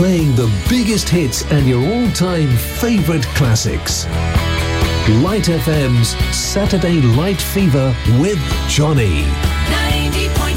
playing the biggest hits and your all time favourite classics. Light FM's Saturday Light Fever with Johnny. 90.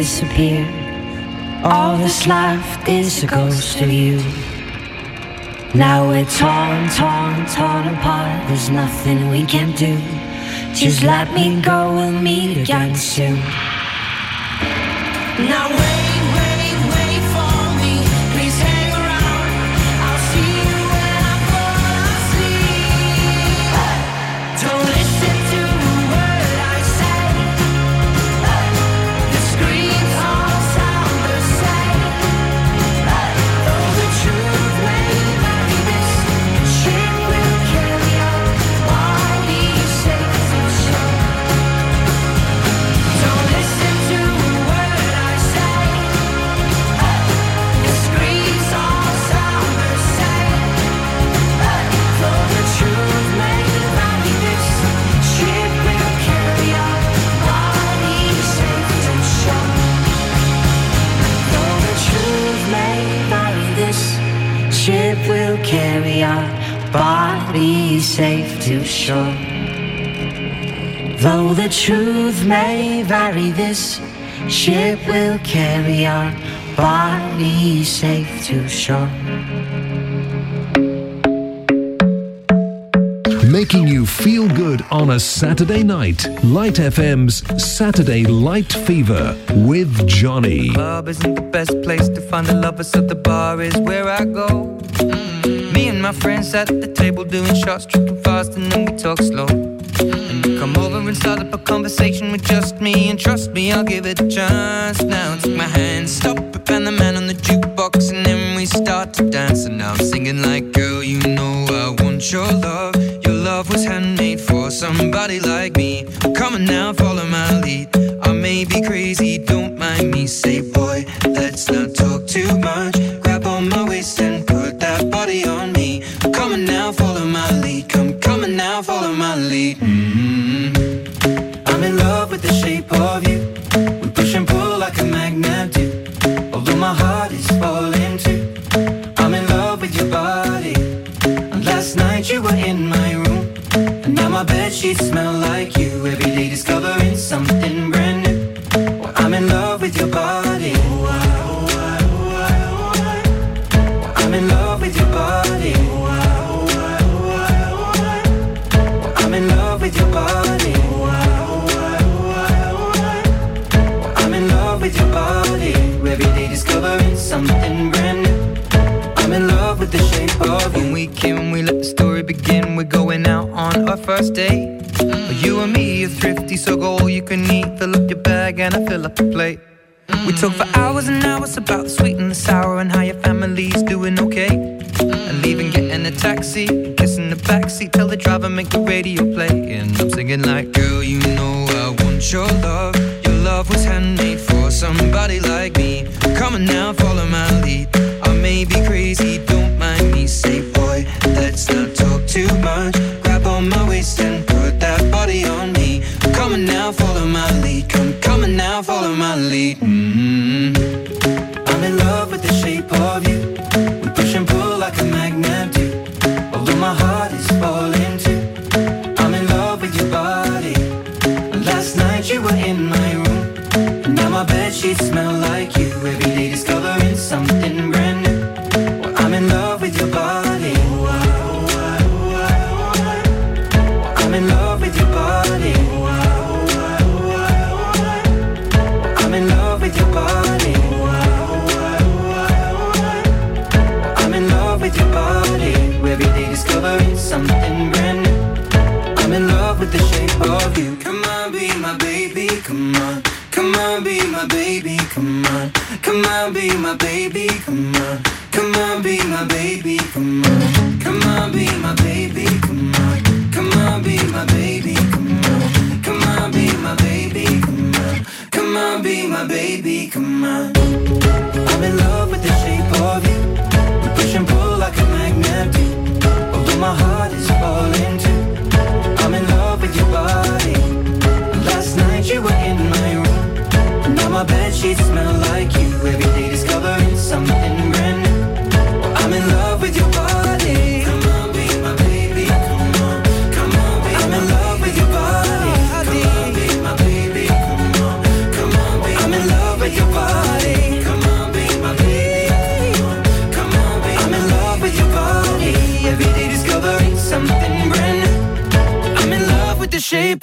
disappear. All this life, is a ghost of you. Now we're torn, torn, torn apart. There's nothing we can do. Just let me go, we'll meet again soon. Now safe to shore. Though the truth may vary, this ship will carry our body safe to shore. Making you feel good on a Saturday night. Light FM's Saturday Light Fever with Johnny. The club isn't the best place to find a lover, so the bar is where I go my friends at the table doing shots, tripping fast, and then we talk slow. And come over and start up a conversation with just me, and trust me, I'll give it a chance. Now take my hand, stop it, and the man on the jukebox, and then we start to dance. And now I'm singing like, girl, you know I want your love. We talk for hours and hours about the sweet and the sour and how your family's doing okay. And even getting a taxi, kissing the backseat, tell the driver make the radio play. And I'm singing like, girl, you know I want your love. Your love was handmade for somebody like me. Come on now, follow my lead. I may be crazy, don't mind me. Say, boy, let's not talk too much.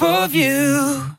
Of you.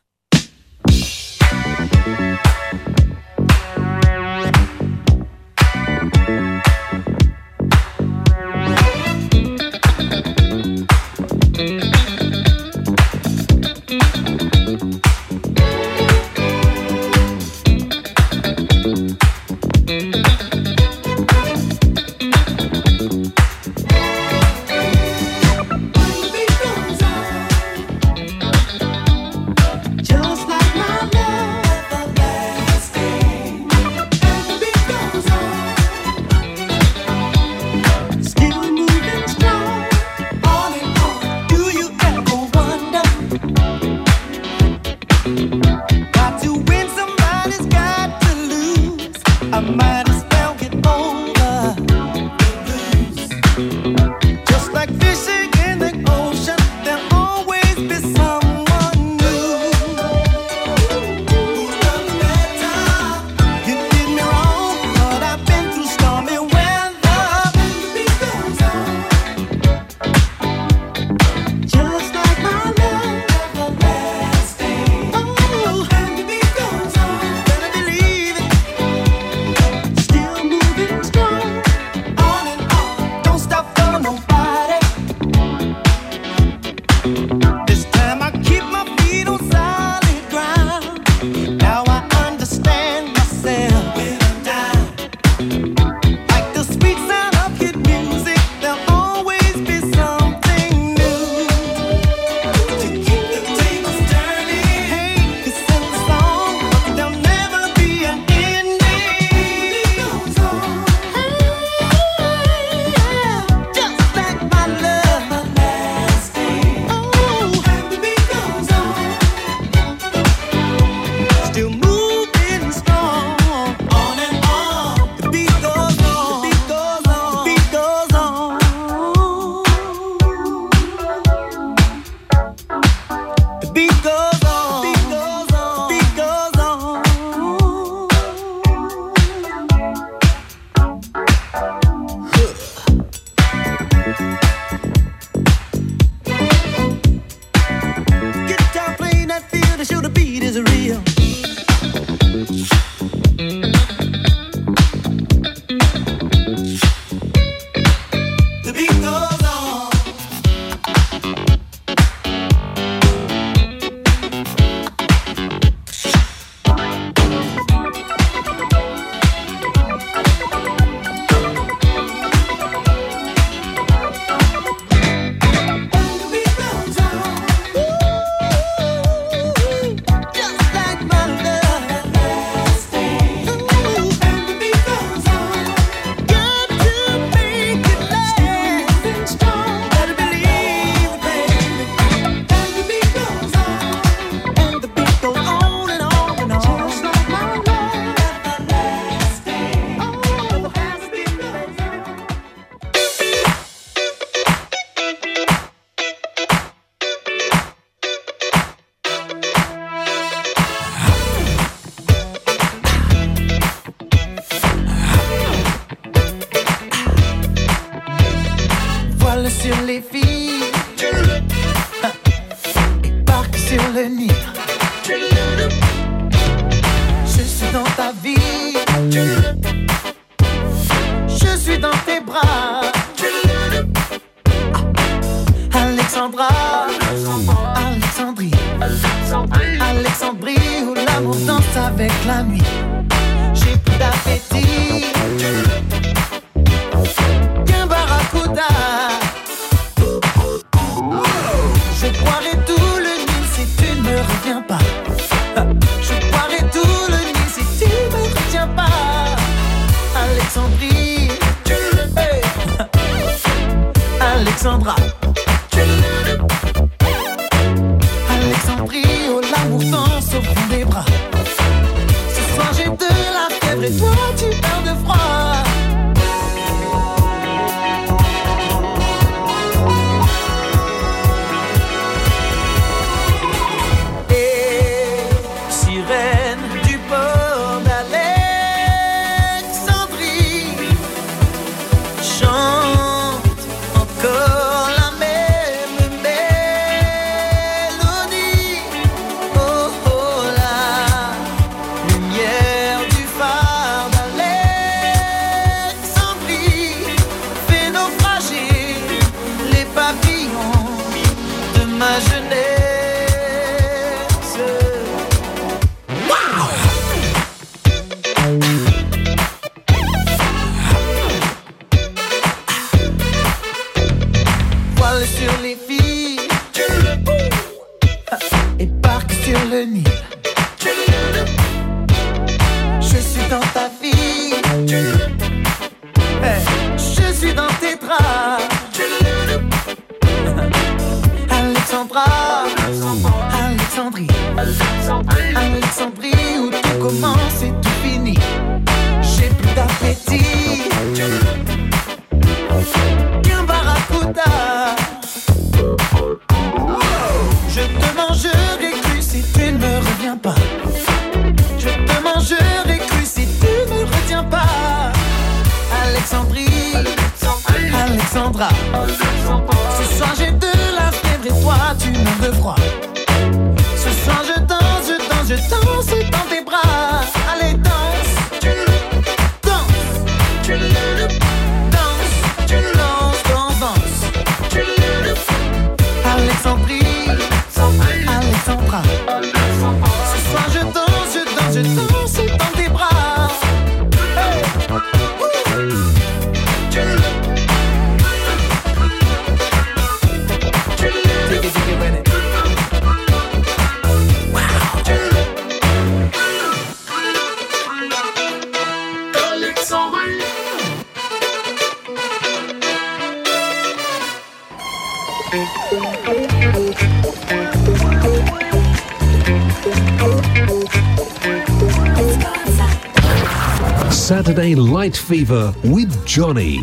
Night Fever with Johnny.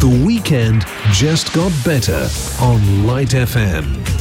The weekend just got better on Light FM.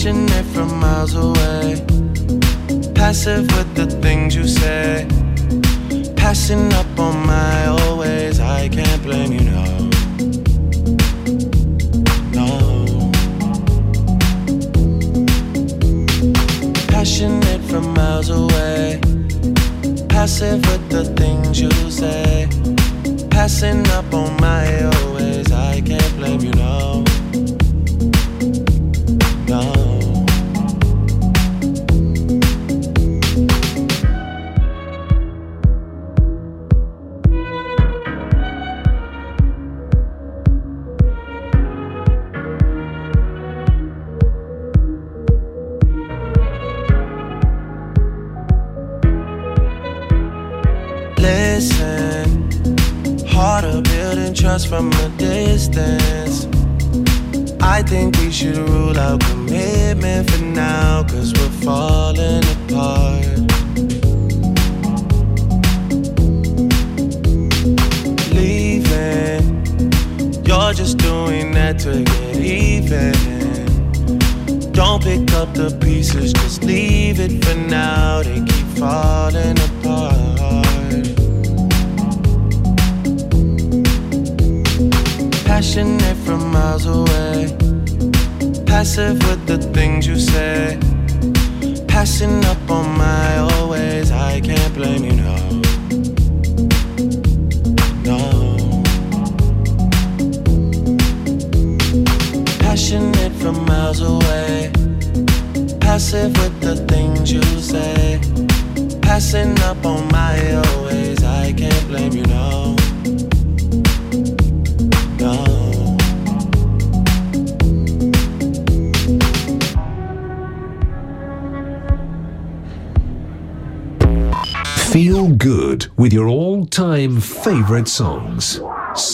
Watching it from miles away. Passive with the things you say. Passing up on my old ways. I can't blame you, no. No. Passionate from miles away. Passive with the things you say. Passing up on my old ways. I can't blame you, no.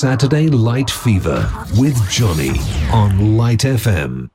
Saturday Light Fever with Johnny on Light FM.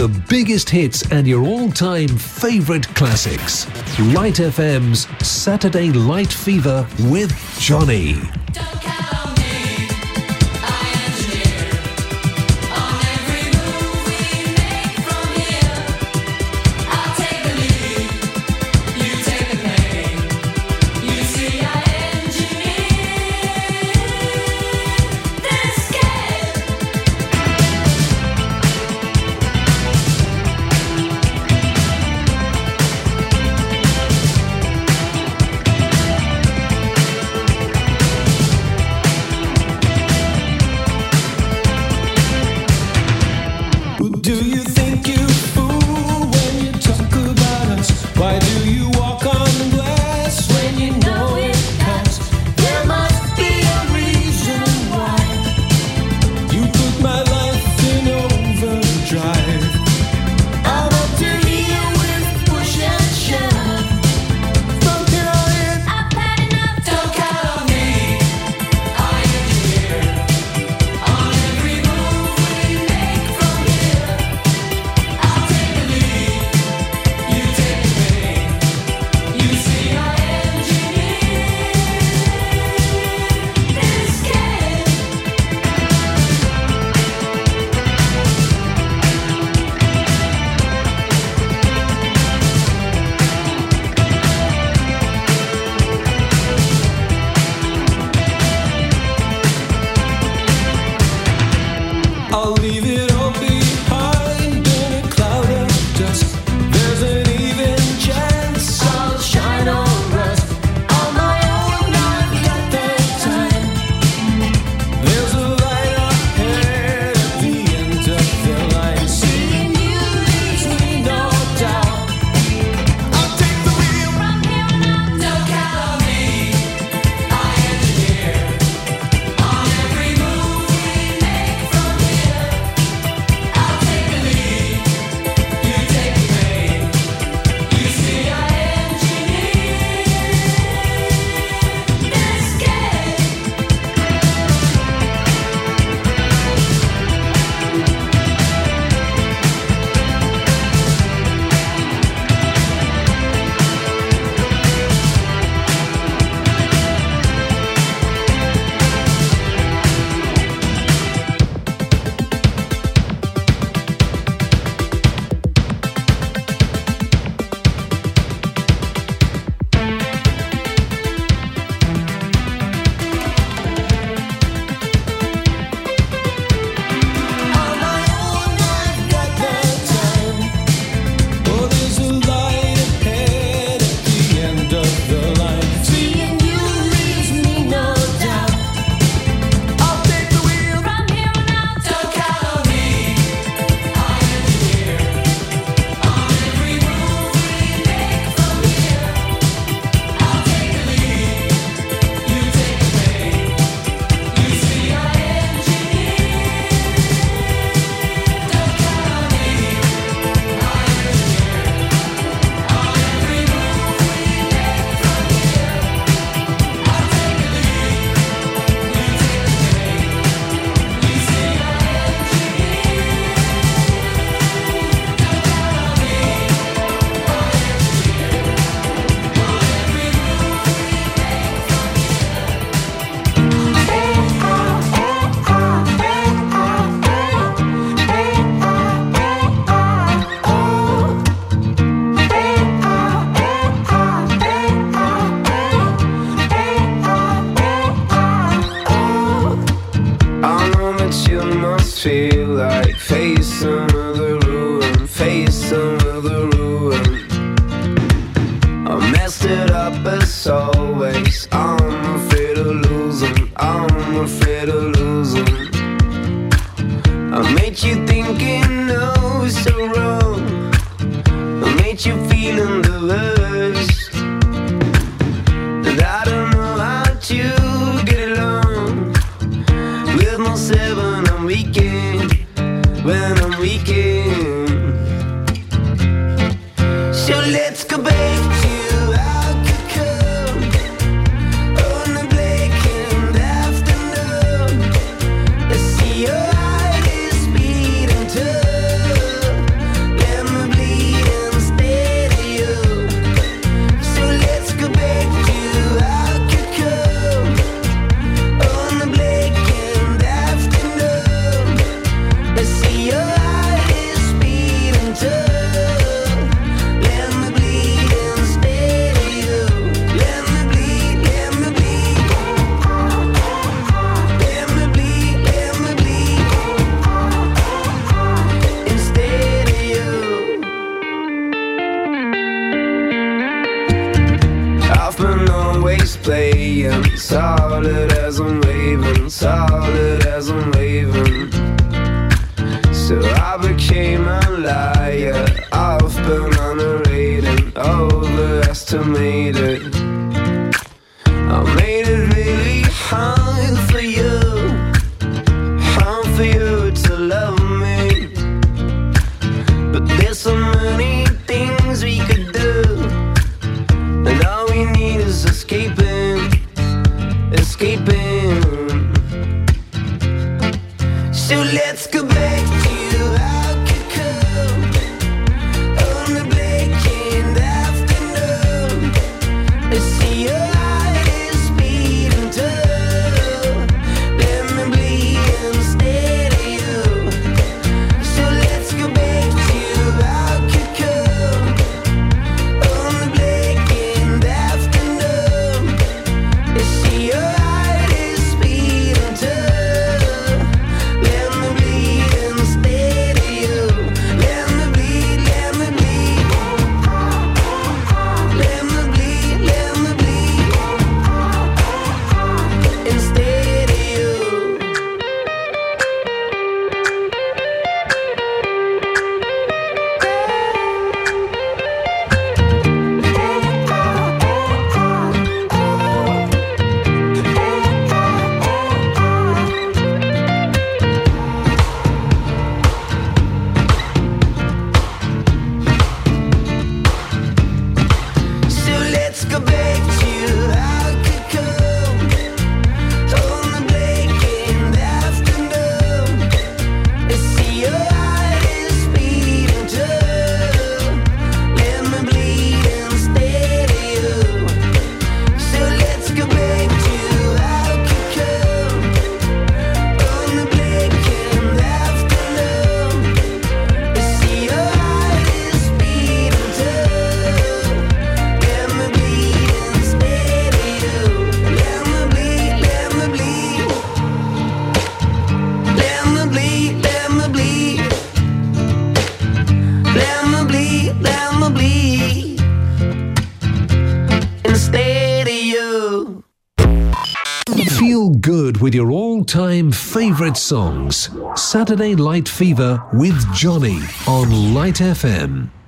The biggest hits and your all-time favorite classics. Light FM's Saturday Light Fever with Johnny. with your all time favourite songs. Saturday Light Fever with Johnny on Light FM.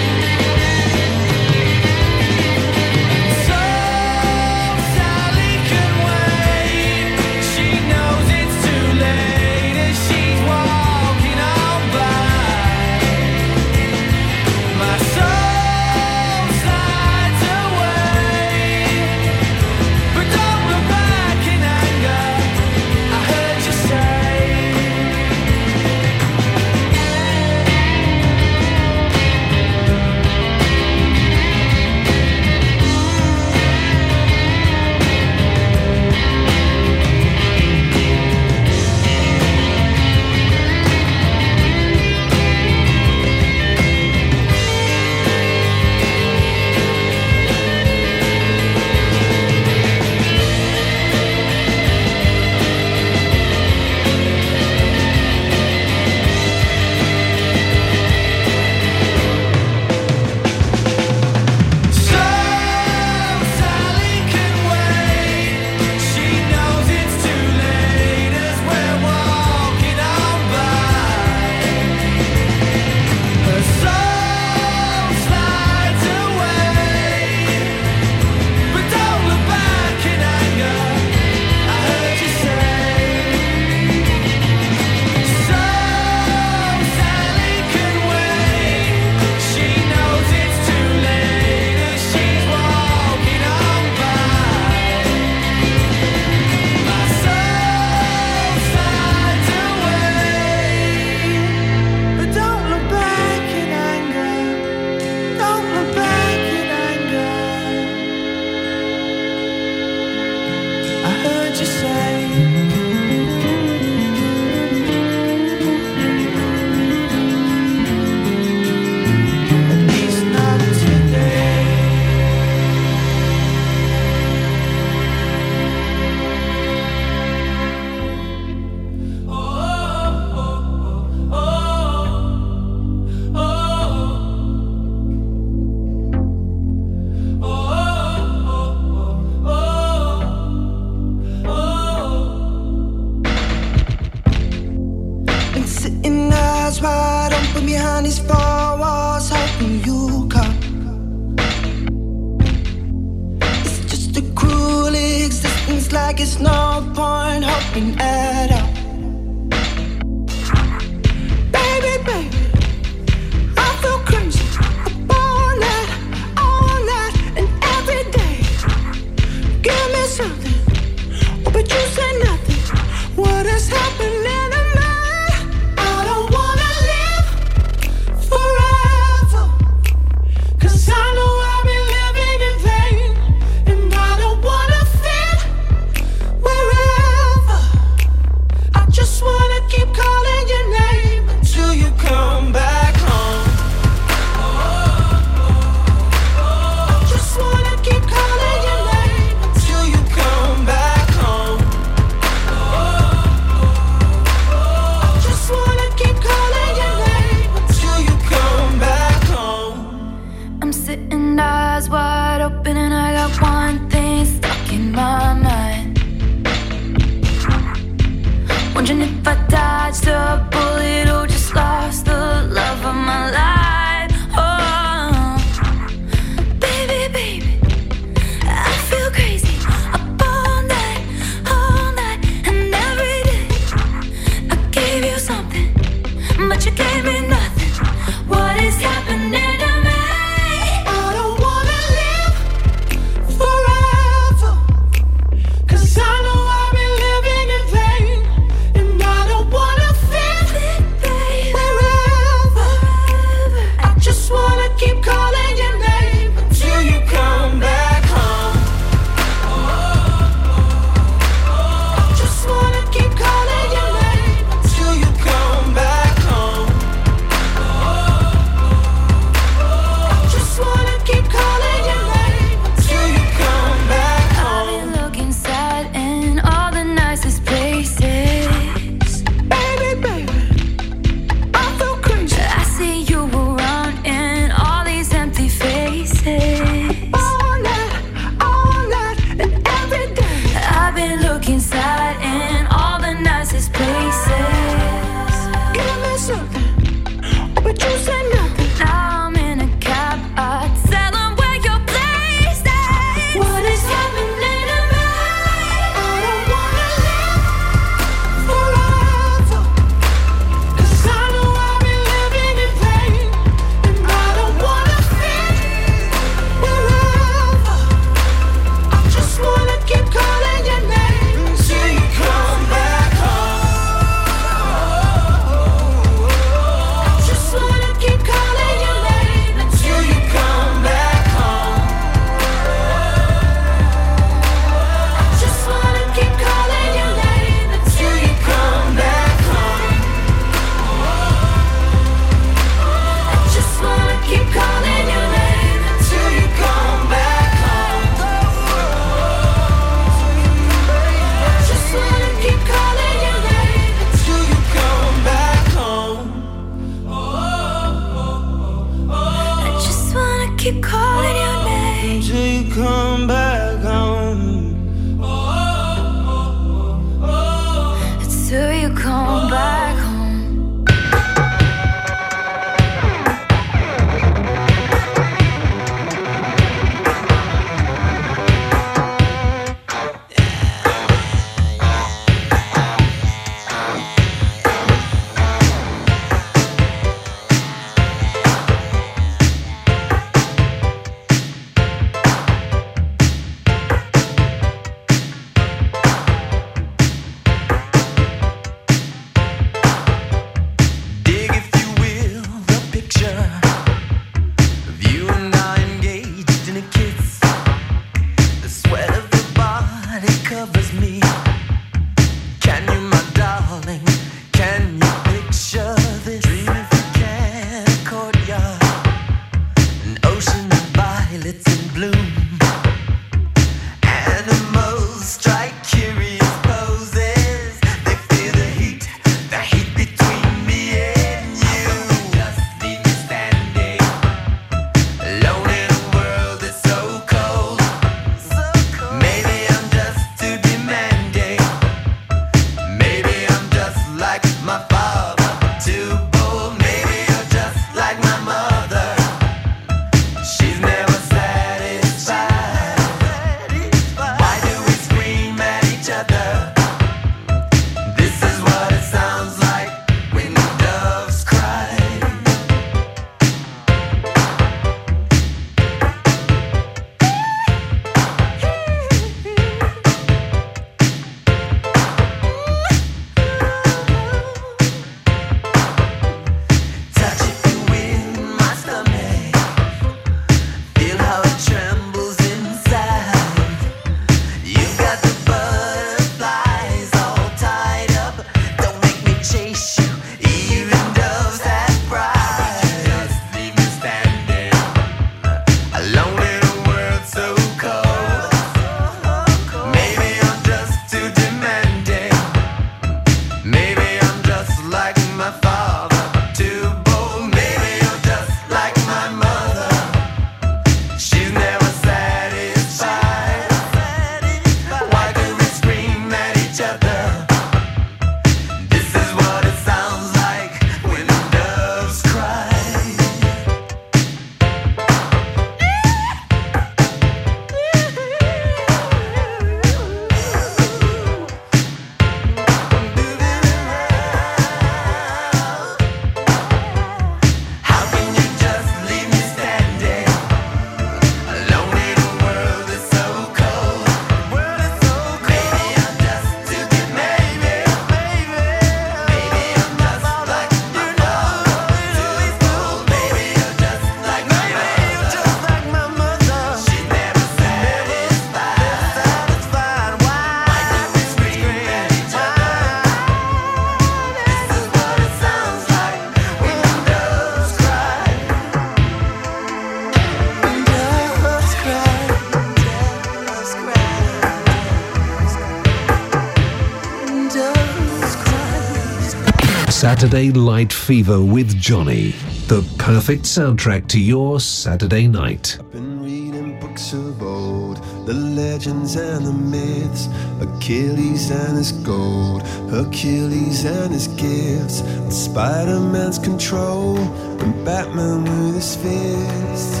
Saturday Light Fever with Johnny. The perfect soundtrack to your Saturday night. Been reading books of old, the legends and the myths, Achilles and his gold, Hercules and his gifts, and Spider-Man's control, and Batman with his fists.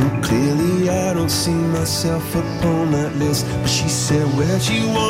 And clearly I don't see myself upon that list. But she said, Where'd you wanna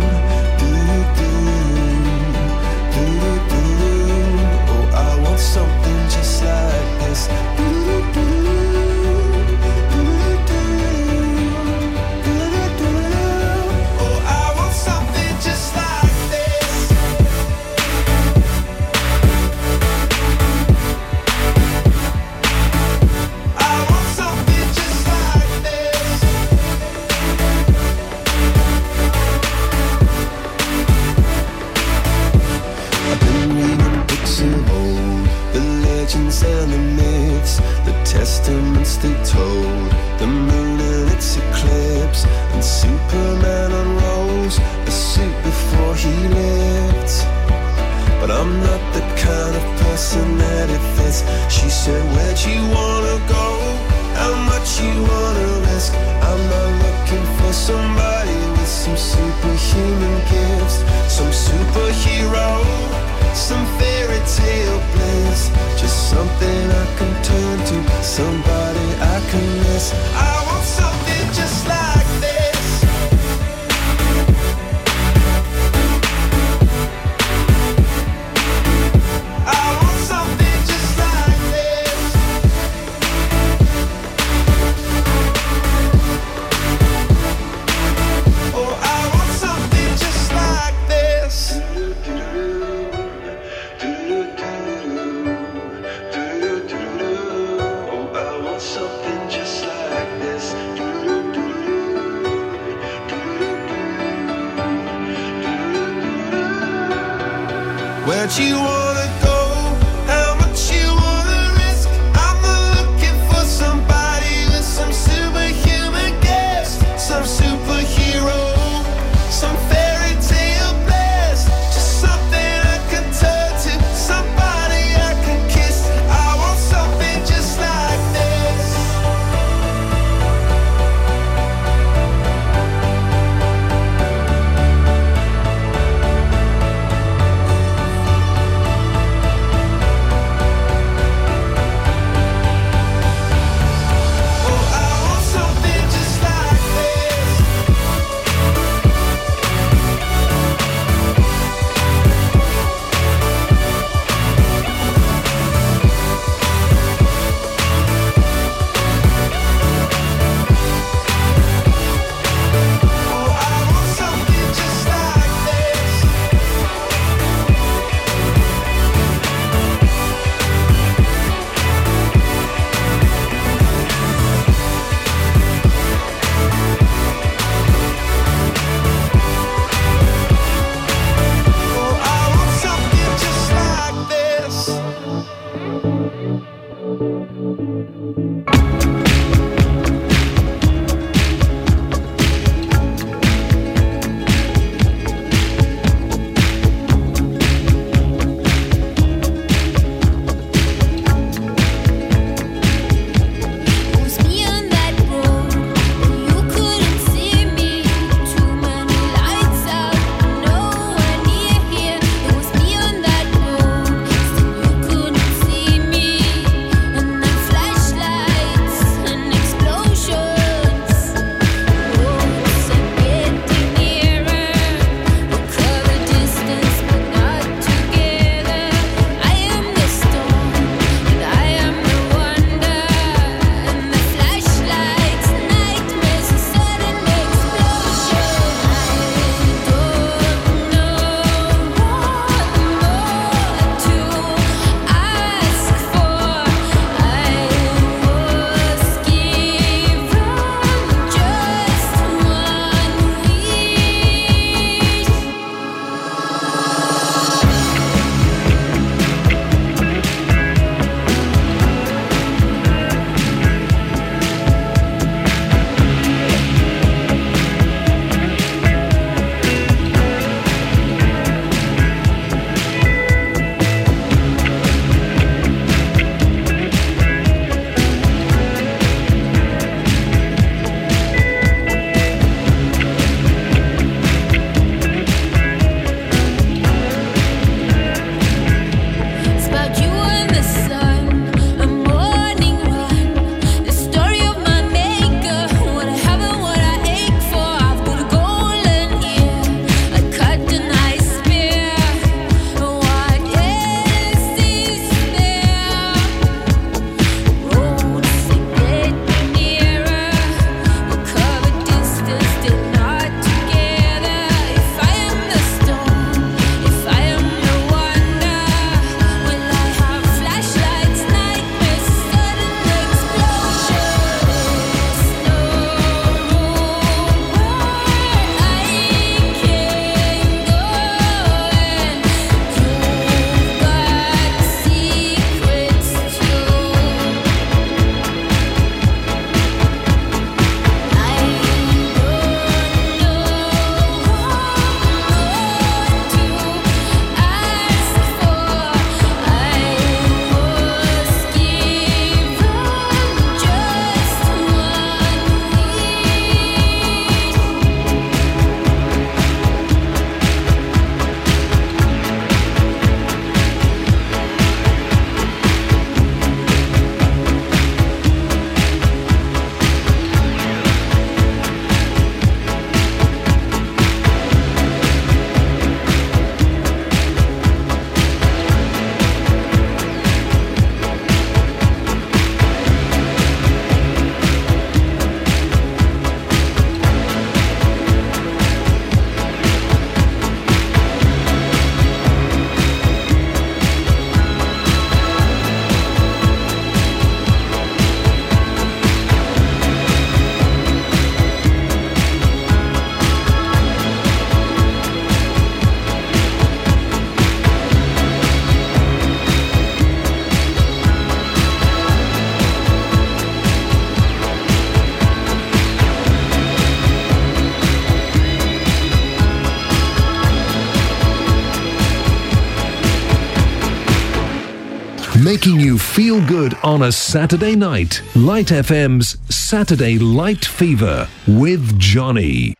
feel good on a Saturday night. Light FM's Saturday Light Fever with Johnny.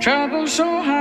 Trouble so high.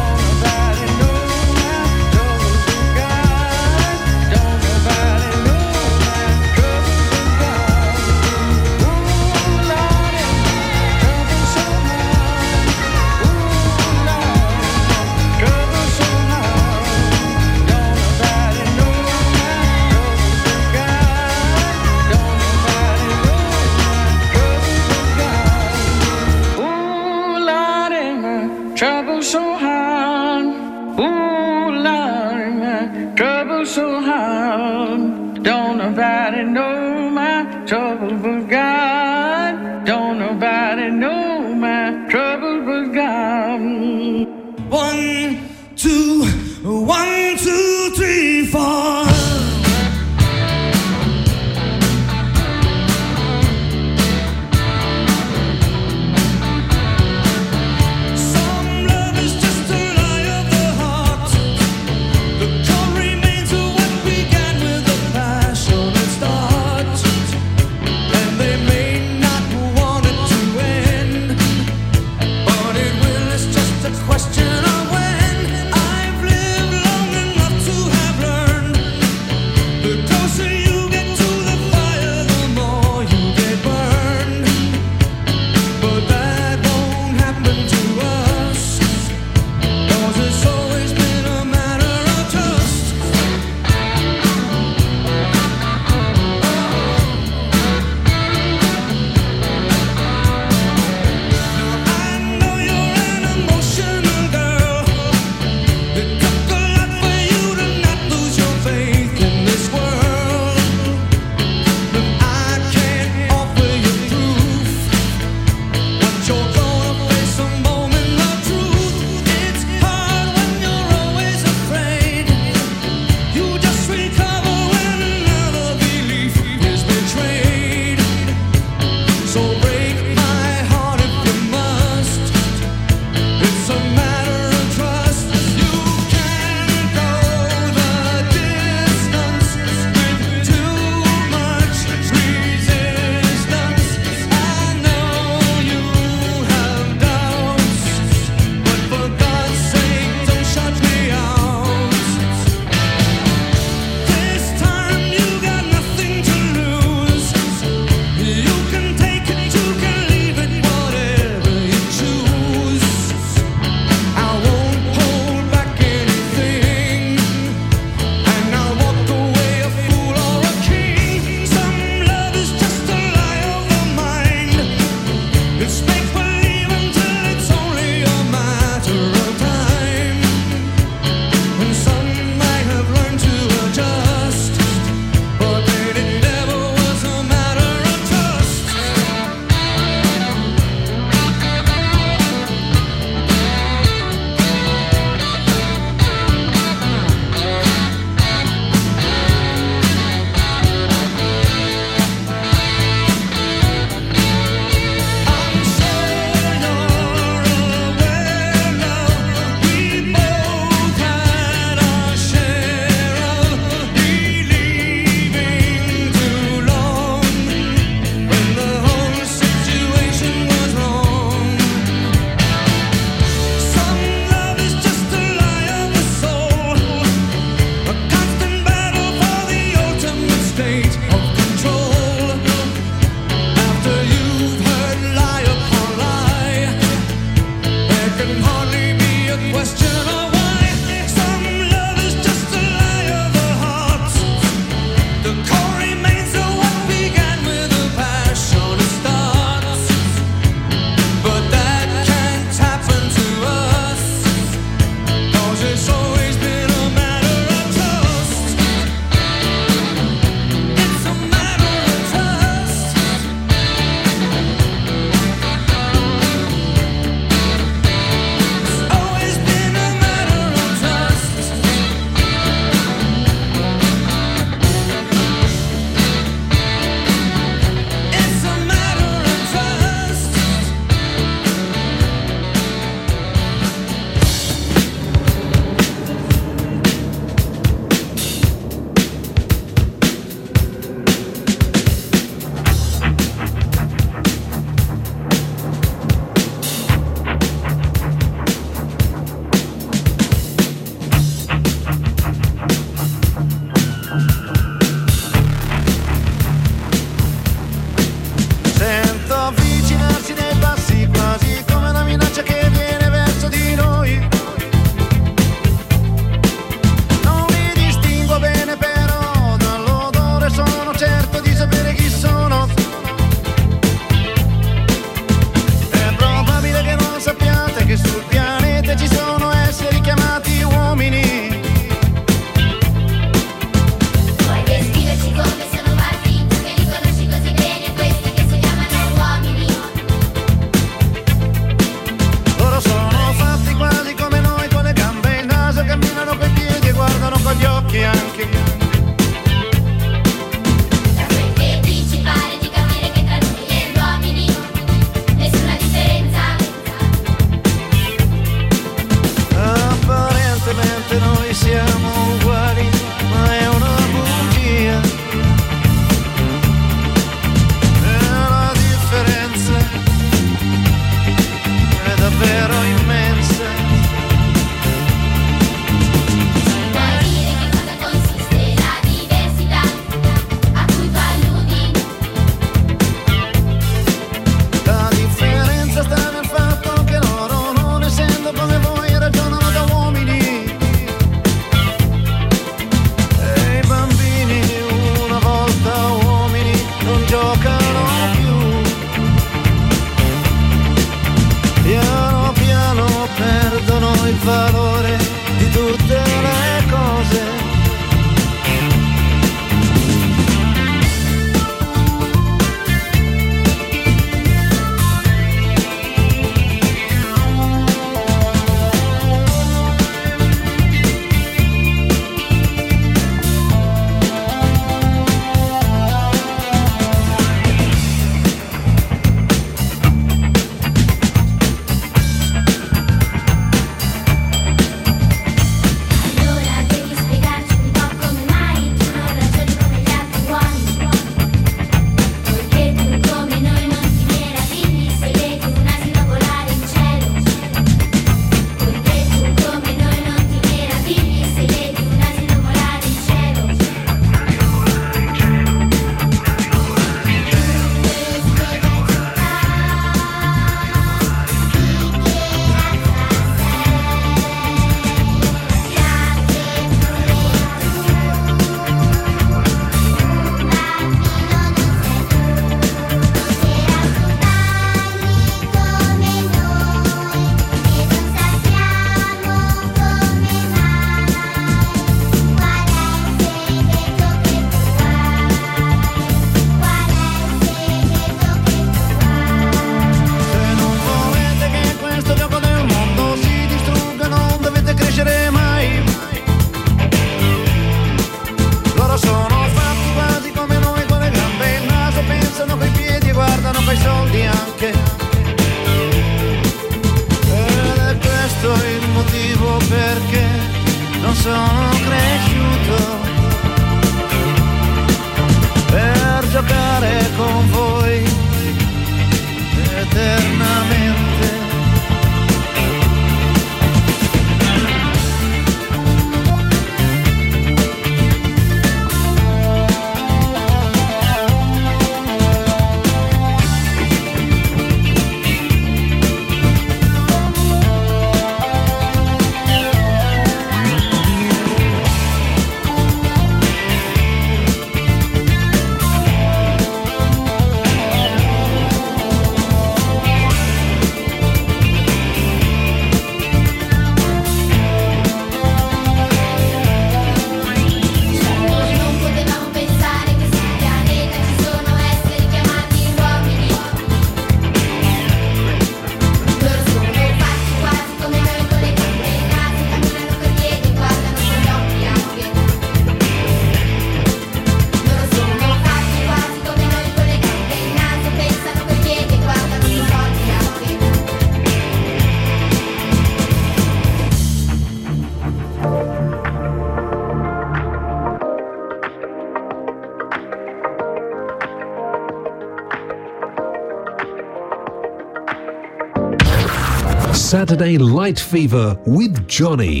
Saturday Light Fever with Johnny.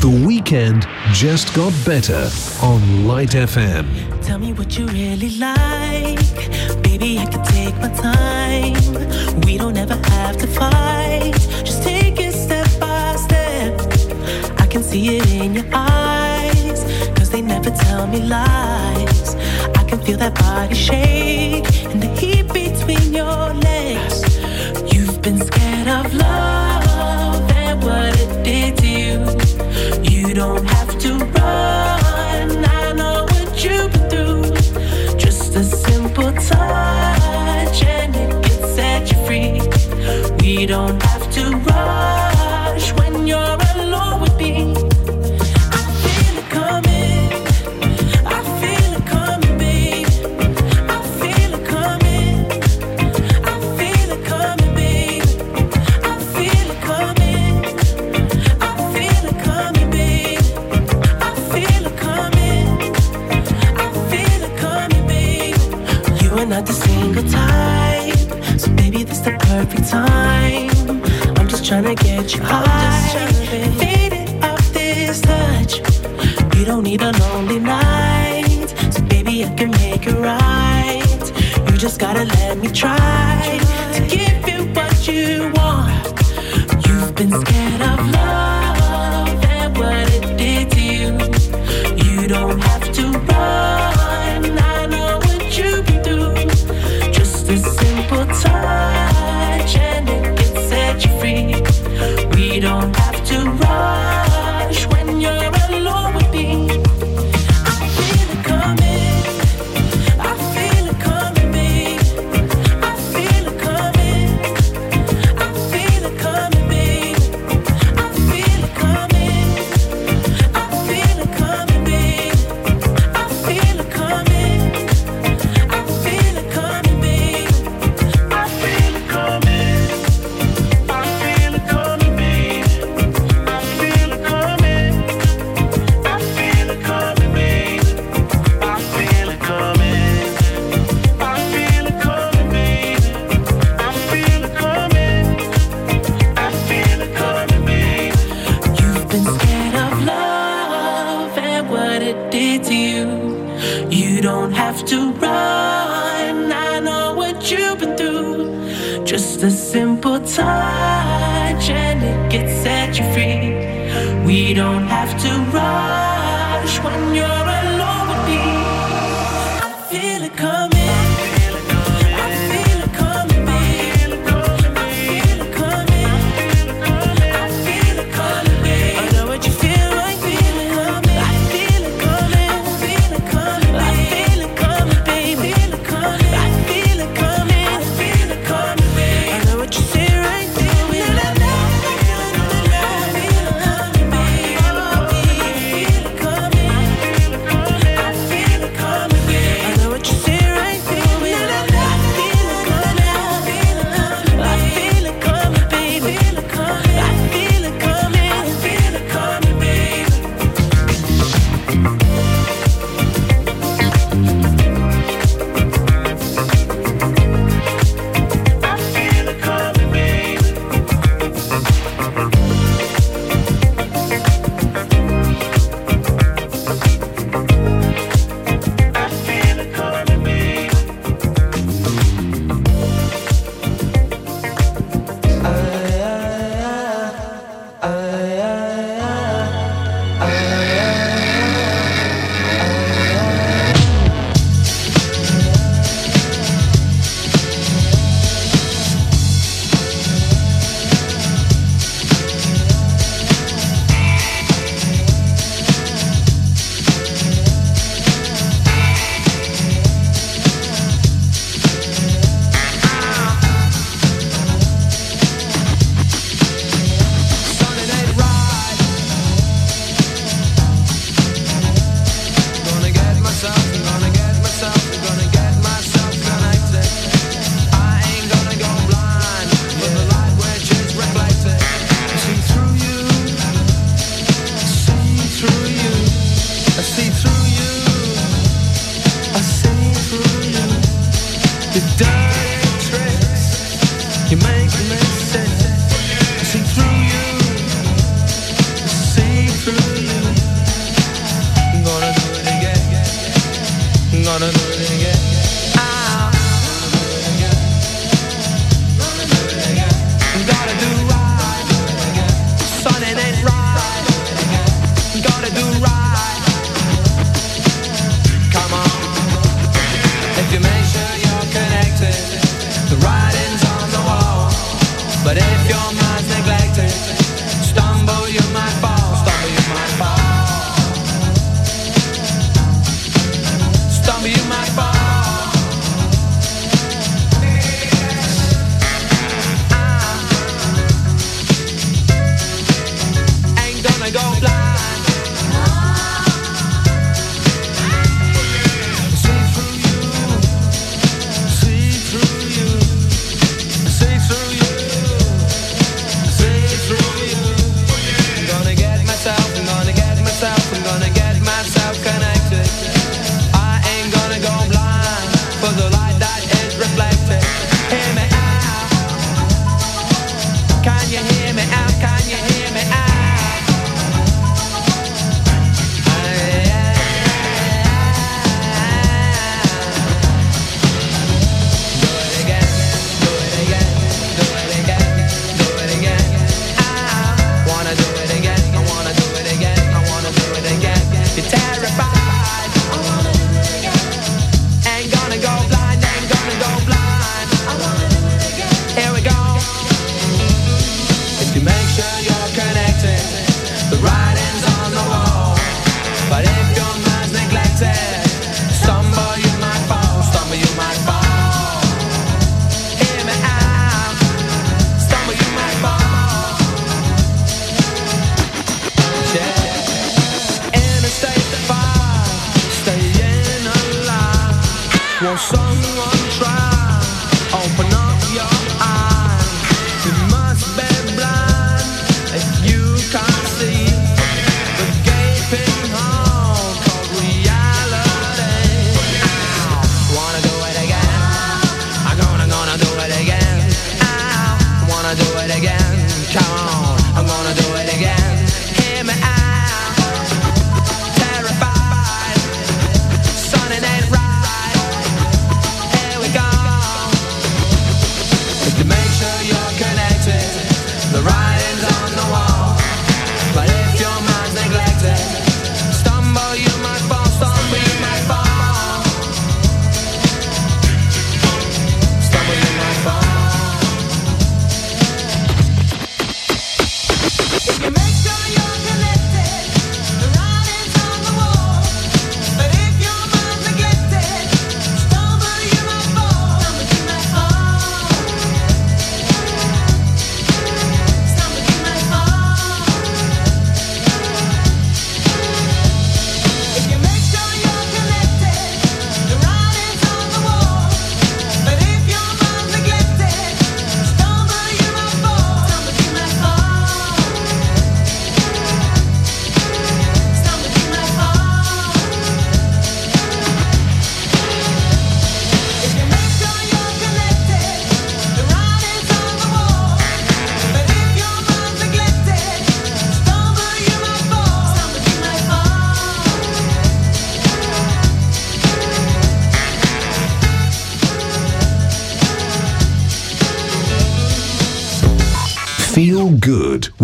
The weekend just got better on Light FM. Tell me what you really like. Baby, I can take my time. We don't ever have to fight. Just take it step by step. I can see it in your eyes. Cause they never tell me lies. I can feel that body shake and the heat between your legs. You've been scared of love what it did to you. You don't have to run. I know what you've been through. Just a simple touch and it can set you free. We don't have to run. trying to get you high. Faded off this touch. You don't need a lonely night. So baby, I can make it right. You just gotta let me try to give you what you want. You've been scared.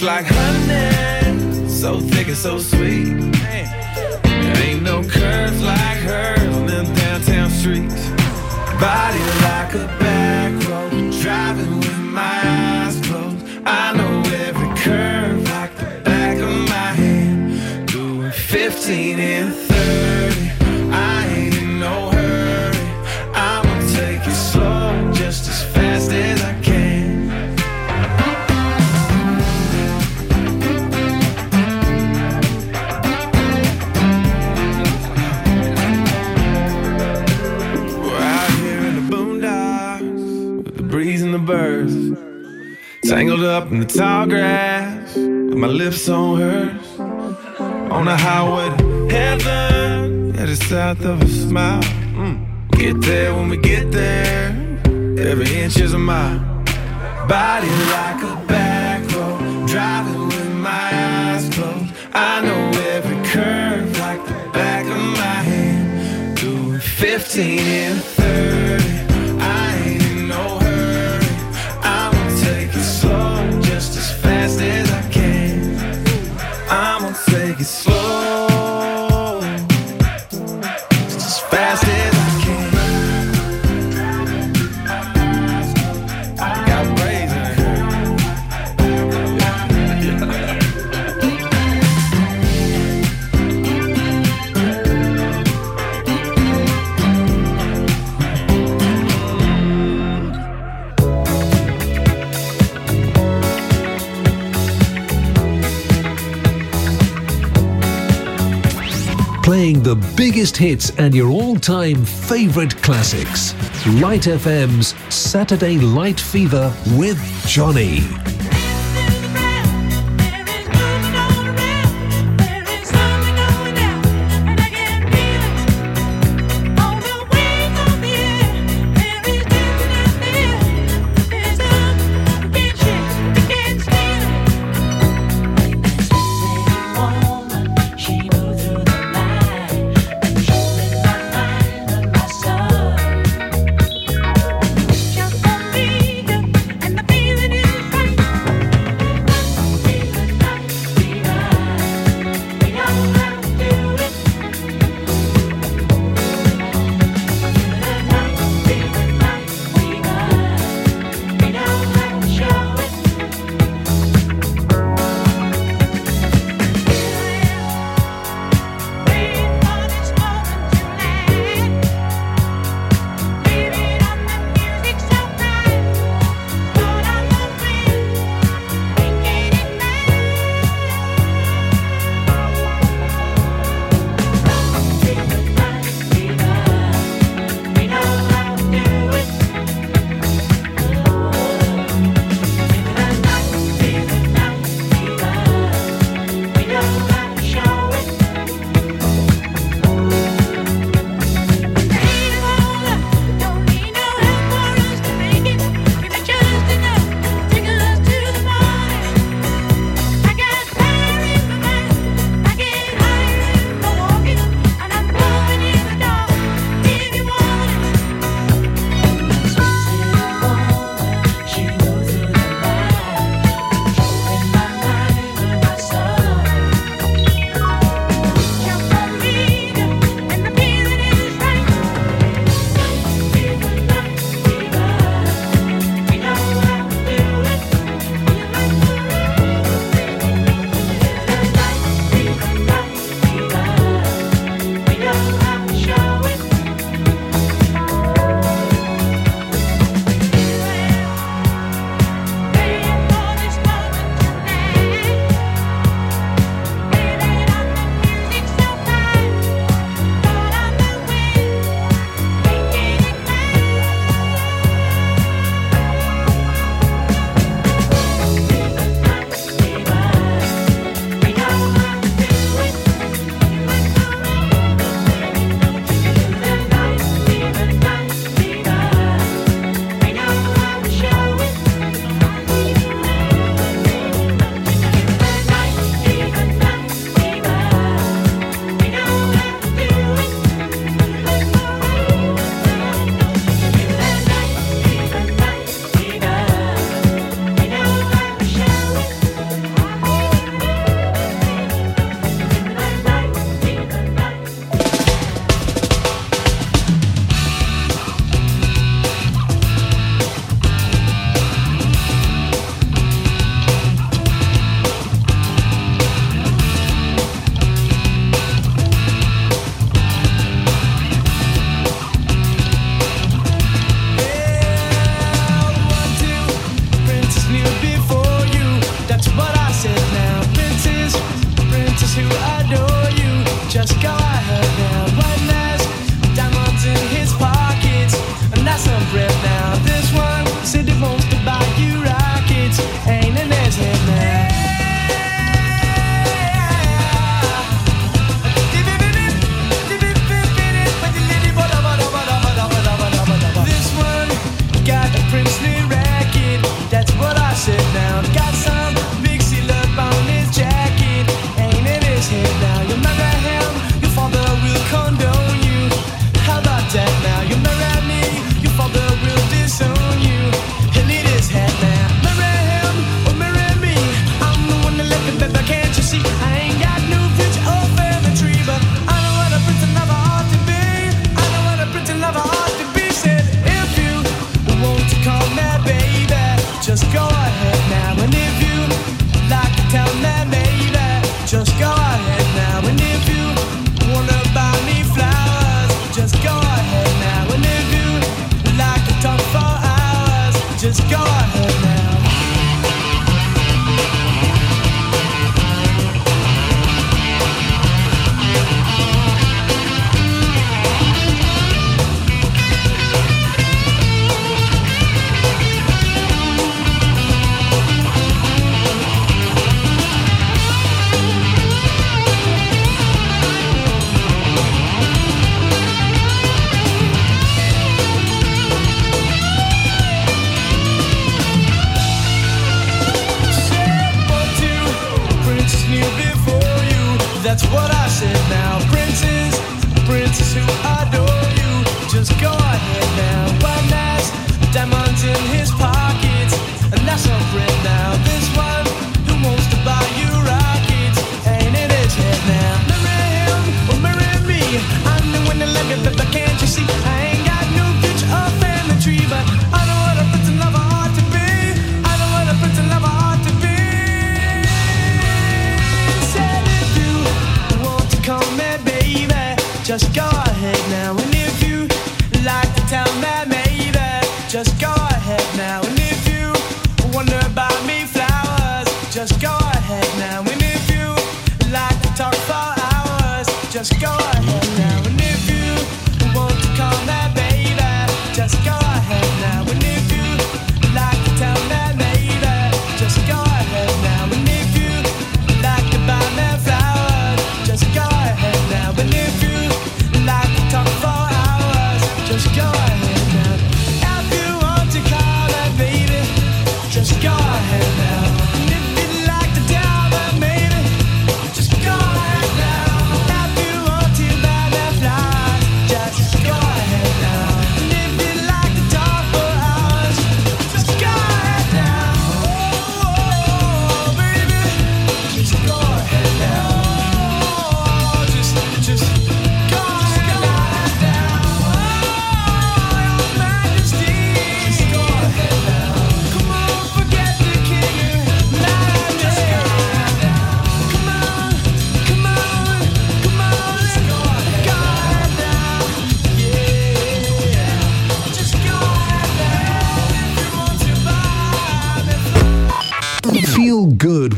It's like honey, so thick and so sweet. Man. Ain't no curves like hers on them downtown streets. Body like a back road, driving with my eyes closed. I know every curve like the back of my hand. Doing 15 and Curled up in the tall grass, with my lips on hers. On a highway heaven, at the south of a smile. Mm. Get there when we get there, every inch is a mile. Body like a back road, driving with my eyes closed. I know every curve like the back of my hand. Doing 15 in biggest hits and your all time favourite classics. Light FM's Saturday Light Fever with Johnny.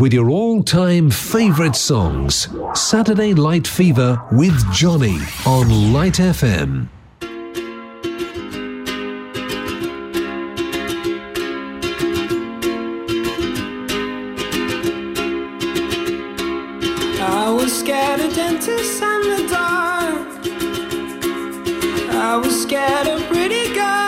with your all time favourite songs. Saturday Light Fever with Johnny on Light FM. I was scared of dentists and the dark. I was scared of pretty girls.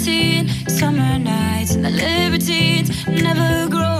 17. Summer nights and the libertines. Never growing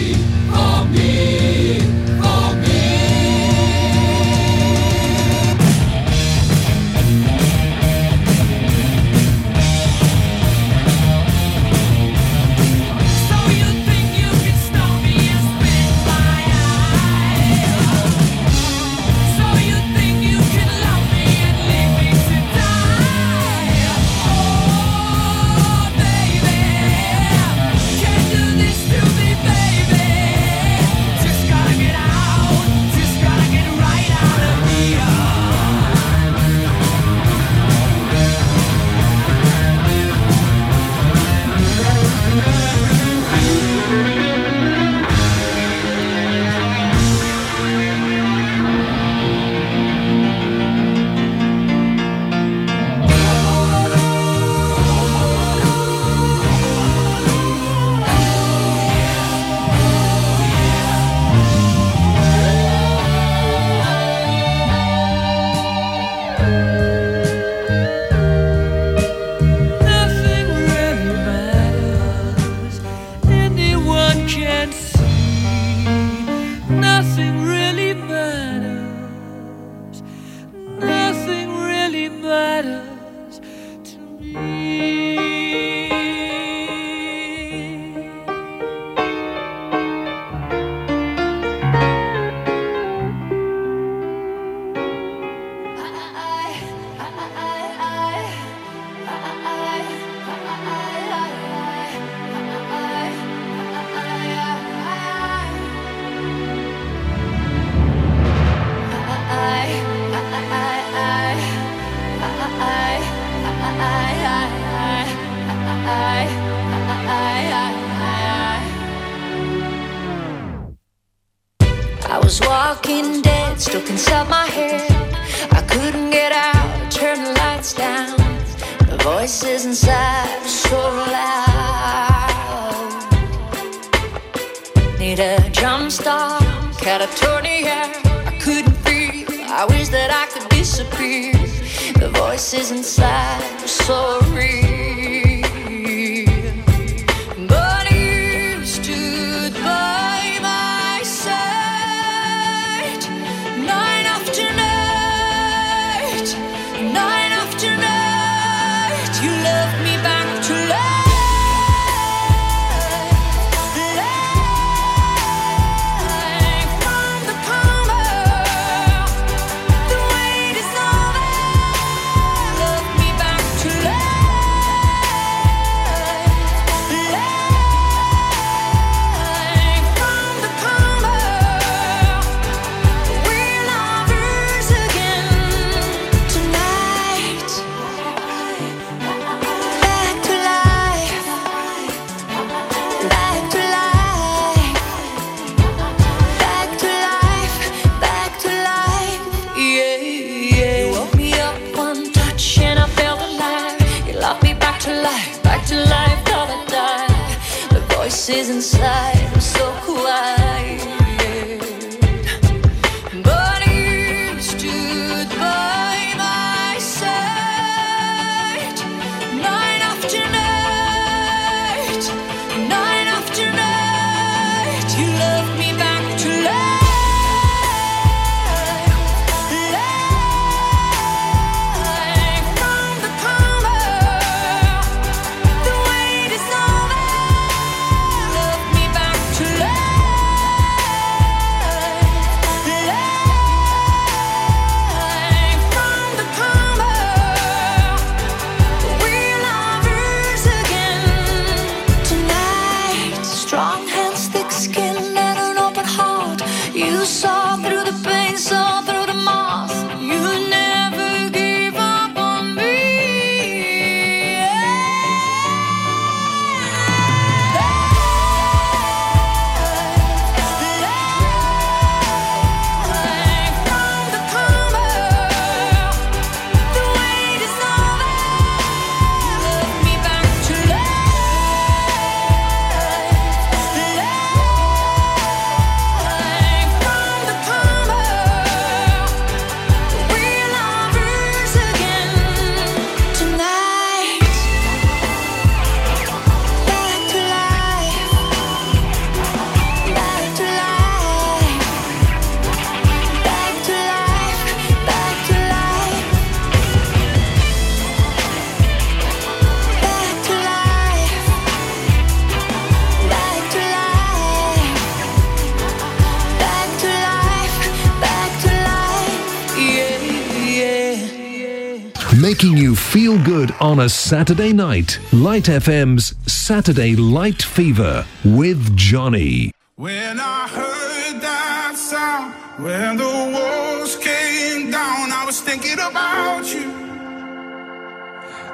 On a Saturday night. Light FM's Saturday Light Fever with Johnny. When I heard that sound, when the walls came down, I was thinking about you,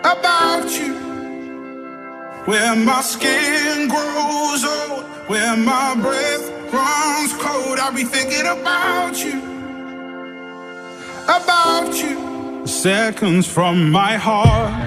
about you. Where my skin grows old, where my breath runs cold, I'll be thinking about you, about you. Seconds from my heart,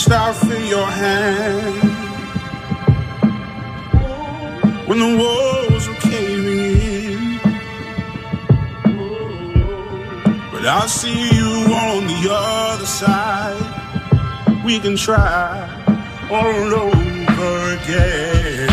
reached out for your hand when the walls were caving in. But I see you on the other side. We can try all over again.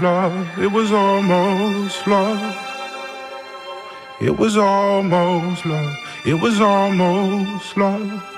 Love. It was almost love. It was almost love. It was almost love.